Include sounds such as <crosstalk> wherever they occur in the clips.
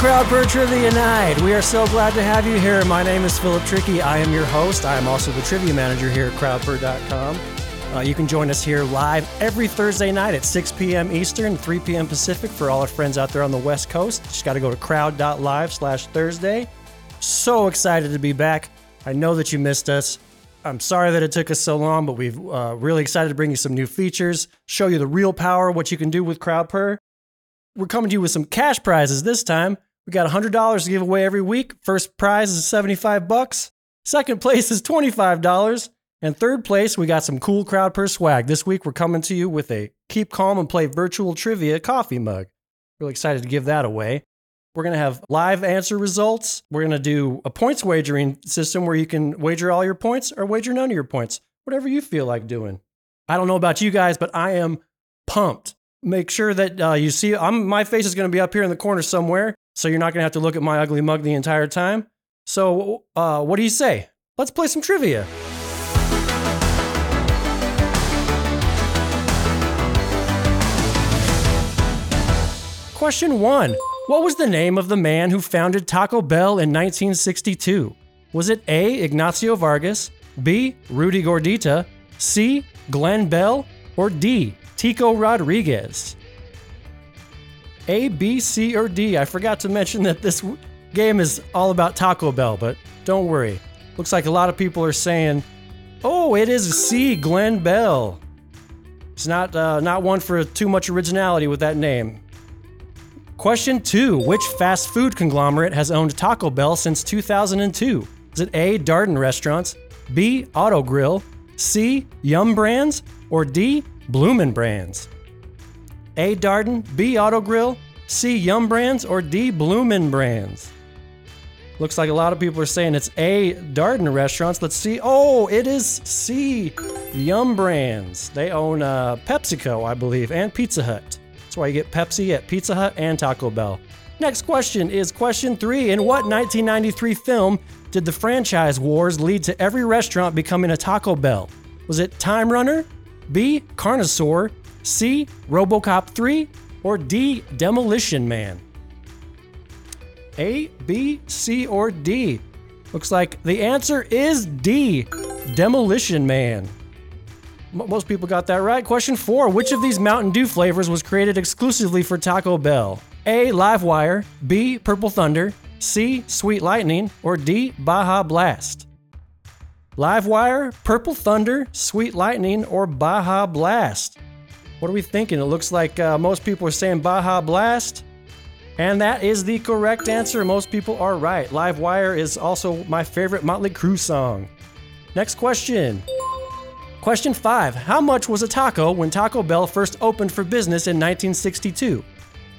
To Crowdpurr Trivia Night. We are so glad to have you here. My name is Philip Trickey. I am your host. I am also the trivia manager here at crowdpurr.com. Uh, you can join us here live every Thursday night at 6 p.m. Eastern, 3 p.m. Pacific for all our friends out there on the West Coast. Just got to go to crowd.live slash Thursday. So excited to be back. I know that you missed us. I'm sorry that it took us so long, but we've uh, really excited to bring you some new features, show you the real power, what you can do with CrowdPurr. We're coming to you with some cash prizes this time. We got $100 to give away every week. First prize is 75 bucks. Second place is $25. And third place, we got some cool Crowdpurr swag. This week, we're coming to you with a Keep Calm and Play Virtual Trivia coffee mug. Really excited to give that away. We're going to have live answer results. We're going to do a points wagering system where you can wager all your points or wager none of your points, whatever you feel like doing. I don't know about you guys, but I am pumped. Make sure that uh, you see I'm, my face is going to be up here in the corner somewhere, so you're not going to have to look at my ugly mug the entire time. So, uh, what do you say? Let's play some trivia. Question one What was the name of the man who founded Taco Bell in 1962? Was it A. Ignacio Vargas, B. Rudy Gordita, C. Glenn Bell, or D. Tico Rodriguez? A, B, C, or D? I forgot to mention that this game is all about Taco Bell, but don't worry. Looks like a lot of people are saying, "Oh, it is C, Glenn Bell." It's not uh, not one for too much originality with that name. Question two Which fast food conglomerate has owned Taco Bell since 2002? Is it A. Darden Restaurants, B. Autogrill, C. Yum Brands, or D. Bloomin' Brands? A. Darden, B. Autogrill, C. Yum Brands, or D. Bloomin' Brands? Looks like a lot of people are saying it's A. Darden Restaurants. Let's see. Oh, it is C. Yum Brands. They own uh, PepsiCo, I believe, and Pizza Hut. That's why you get Pepsi at Pizza Hut and Taco Bell. Next question is question three. In what 1993 film did the franchise wars lead to every restaurant becoming a Taco Bell? Was it Time Runner, B. Carnosaur, C. Robocop 3, or D. Demolition Man? A, B, C, or D? Looks like the answer is D. Demolition Man. Most people got that right. Question four Which of these Mountain Dew flavors was created exclusively for Taco Bell? A. Livewire, B. Purple Thunder, C. Sweet Lightning, or D. Baja Blast? Livewire, Purple Thunder, Sweet Lightning, or Baja Blast? What are we thinking? It looks like uh, most people are saying Baja Blast. And that is the correct answer. Most people are right. Livewire is also my favorite Motley Crue song. Next question. Question 5. How much was a taco when Taco Bell first opened for business in 1962?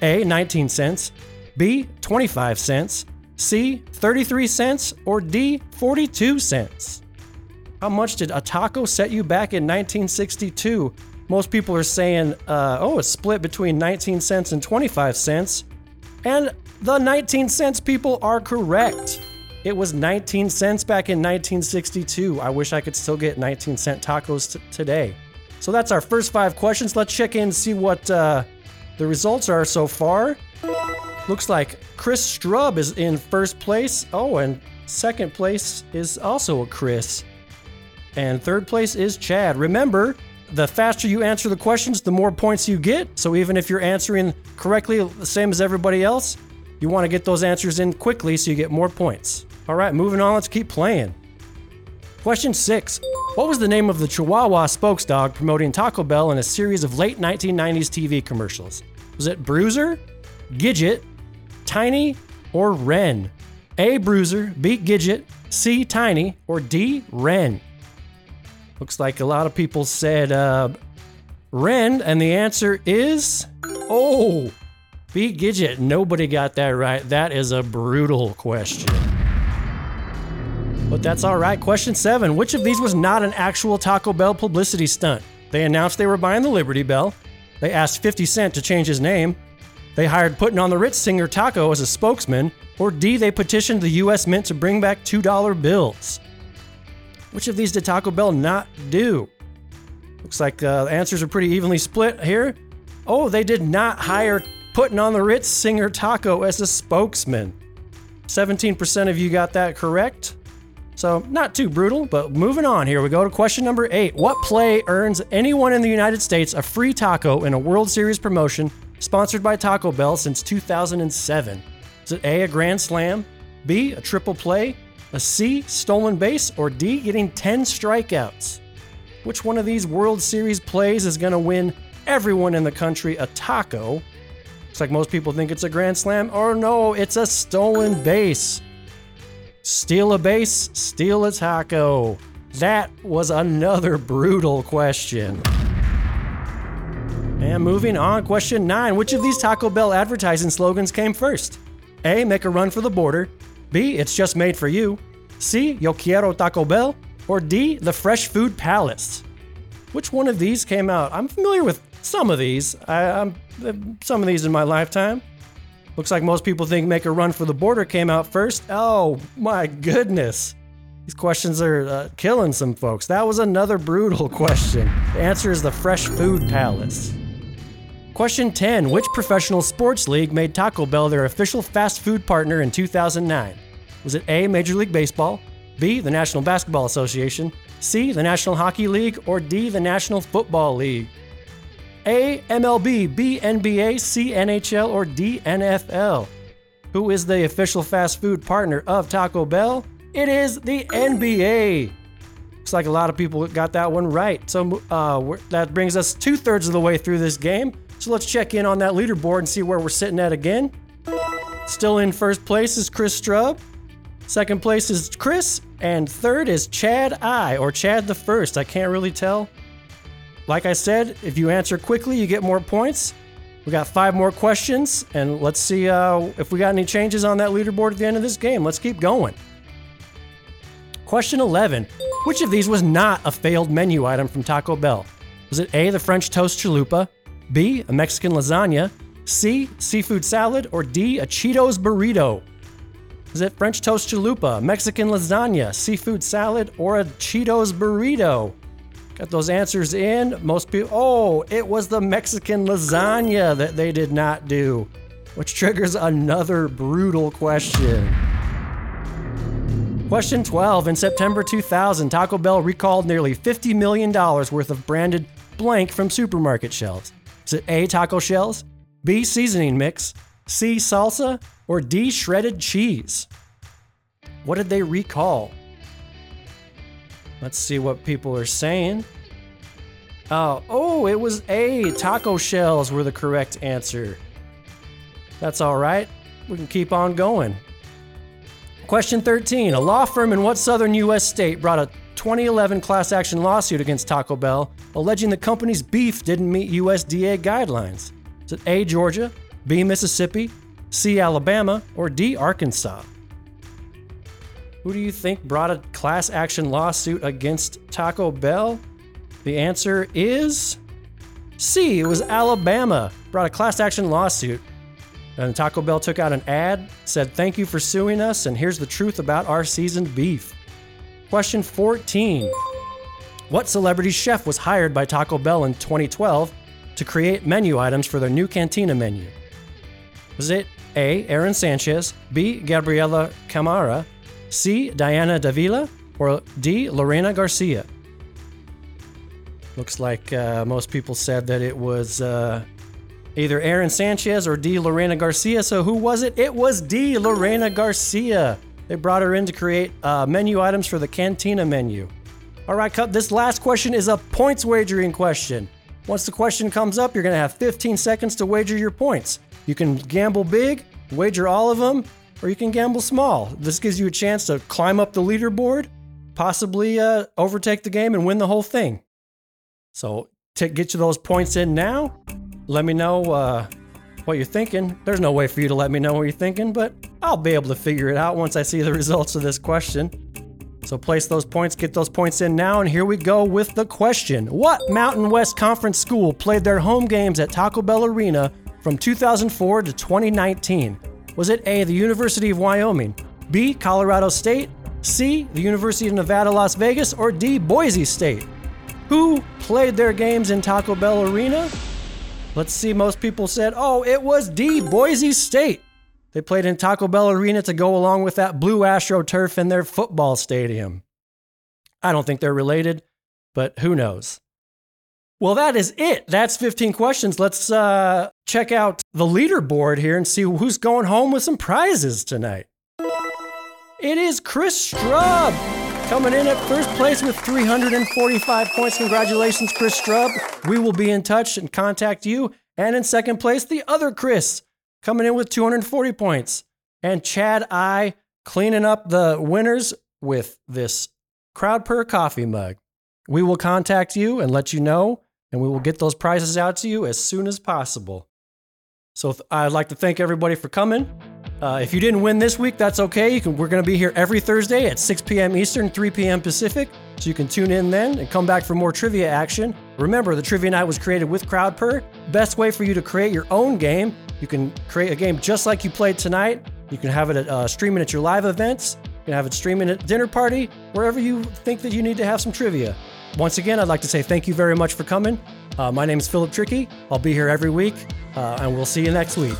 A. 19 cents. B. 25 cents. C. 33 cents. Or D. 42 cents? How much did a taco set you back in 1962? Most people are saying, uh, oh, it's split between 19 cents and 25 cents. And the 19 cents people are correct. It was 19 cents back in 1962. I wish I could still get 19 cent tacos t- today. So that's our first five questions. Let's check in and see what uh, the results are so far. Looks like Chris Strub is in first place. Oh, and second place is also a Chris. And third place is Chad. Remember, the faster you answer the questions, the more points you get. So even if you're answering correctly, the same as everybody else, you want to get those answers in quickly so you get more points. All right, moving on, let's keep playing. Question six What was the name of the Chihuahua spokesdog promoting Taco Bell in a series of late 1990s TV commercials? Was it Bruiser, Gidget, Tiny, or Ren? A. Bruiser, B. Gidget, C. Tiny, or D. Ren? Looks like a lot of people said uh, Ren, and the answer is oh, B. Gidget. Nobody got that right. That is a brutal question. But that's all right. Question seven Which of these was not an actual Taco Bell publicity stunt? They announced they were buying the Liberty Bell. They asked 50 Cent to change his name. They hired Putting on the Ritz singer Taco as a spokesman. Or D, they petitioned the US Mint to bring back $2 bills. Which of these did Taco Bell not do? Looks like uh, the answers are pretty evenly split here. Oh, they did not hire putting on the Ritz singer Taco as a spokesman. 17% of you got that correct. So, not too brutal, but moving on here, we go to question number eight. What play earns anyone in the United States a free taco in a World Series promotion sponsored by Taco Bell since 2007? Is it A, a grand slam, B, a triple play, a C, stolen base, or D, getting 10 strikeouts? Which one of these World Series plays is going to win everyone in the country a taco? Looks like most people think it's a grand slam, or no, it's a stolen base. Steal a base, steal a taco. That was another brutal question. And moving on, question nine. Which of these Taco Bell advertising slogans came first? A. Make a run for the border. B. It's just made for you. C. Yo quiero Taco Bell. Or D. The Fresh Food Palace. Which one of these came out? I'm familiar with some of these. I, am some of these in my lifetime. Looks like most people think Make a Run for the Border came out first. Oh my goodness. These questions are uh, killing some folks. That was another brutal <laughs> question. The answer is the Fresh Food Palace. Question 10 Which professional sports league made Taco Bell their official fast food partner in 2009? Was it A, Major League Baseball, B, the National Basketball Association, C, the National Hockey League, or D, the National Football League? A, MLB, B, NBA, C, NHL, or D, NFL? Who is the official fast food partner of Taco Bell? It is the NBA. Looks like a lot of people got that one right. So uh, that brings us two thirds of the way through this game. So let's check in on that leaderboard and see where we're sitting at again. Still in first place is Chris Strub. Second place is Chris. And third is Chad I, or Chad the First. I can't really tell. Like I said, if you answer quickly, you get more points. We got five more questions, and let's see uh, if we got any changes on that leaderboard at the end of this game. Let's keep going. Question 11 Which of these was not a failed menu item from Taco Bell? Was it A, the French toast chalupa, B, a Mexican lasagna, C, seafood salad, or D, a Cheetos burrito? Is it French toast chalupa, Mexican lasagna, seafood salad, or a Cheetos burrito? Got those answers in. Most people, oh, it was the Mexican lasagna that they did not do, which triggers another brutal question. Question 12. In September 2000, Taco Bell recalled nearly $50 million worth of branded blank from supermarket shelves. Is it A, taco shells, B, seasoning mix, C, salsa, or D, shredded cheese? What did they recall? Let's see what people are saying. Oh, oh, it was A. Taco shells were the correct answer. That's all right. We can keep on going. Question 13. A law firm in what southern U.S. state brought a 2011 class action lawsuit against Taco Bell, alleging the company's beef didn't meet USDA guidelines? Is it A. Georgia, B. Mississippi, C. Alabama, or D. Arkansas? Who do you think brought a class action lawsuit against Taco Bell? The answer is C. It was Alabama. Brought a class action lawsuit. And Taco Bell took out an ad, said, Thank you for suing us, and here's the truth about our seasoned beef. Question 14 What celebrity chef was hired by Taco Bell in 2012 to create menu items for their new cantina menu? Was it A. Aaron Sanchez, B. Gabriela Camara, C. Diana Davila, or D. Lorena Garcia? Looks like uh, most people said that it was uh, either Aaron Sanchez or D. Lorena Garcia. So who was it? It was D. Lorena Garcia. They brought her in to create uh, menu items for the Cantina menu. All right, Cup, this last question is a points wagering question. Once the question comes up, you're going to have 15 seconds to wager your points. You can gamble big, wager all of them, or you can gamble small. This gives you a chance to climb up the leaderboard, possibly uh, overtake the game and win the whole thing. So to get you those points in now, let me know uh, what you're thinking. There's no way for you to let me know what you're thinking, but I'll be able to figure it out once I see the <laughs> results of this question. So place those points, get those points in now, and here we go with the question. What Mountain West Conference school played their home games at Taco Bell Arena from 2004 to 2019? Was it A, the University of Wyoming, B, Colorado State, C, the University of Nevada, Las Vegas, or D, Boise State? Who played their games in Taco Bell Arena? Let's see, most people said, oh, it was D, Boise State. They played in Taco Bell Arena to go along with that blue AstroTurf in their football stadium. I don't think they're related, but who knows? Well, that is it. That's 15 questions. Let's uh, check out the leaderboard here and see who's going home with some prizes tonight. It is Chris Strub coming in at first place with 345 points. Congratulations, Chris Strub. We will be in touch and contact you. And in second place, the other Chris coming in with 240 points. And Chad I cleaning up the winners with this CrowdPurr coffee mug. We will contact you and let you know and we will get those prizes out to you as soon as possible. So I'd like to thank everybody for coming. Uh, if you didn't win this week, that's okay. Can, we're going to be here every Thursday at 6 p.m. Eastern, 3 p.m. Pacific, so you can tune in then and come back for more trivia action. Remember, the trivia night was created with CrowdPurr. Best way for you to create your own game. You can create a game just like you played tonight. You can have it at, uh, streaming at your live events. You can have it streaming at dinner party, wherever you think that you need to have some trivia. Once again, I'd like to say thank you very much for coming. Uh, my name is Philip Trickey. I'll be here every week, uh, and we'll see you next week.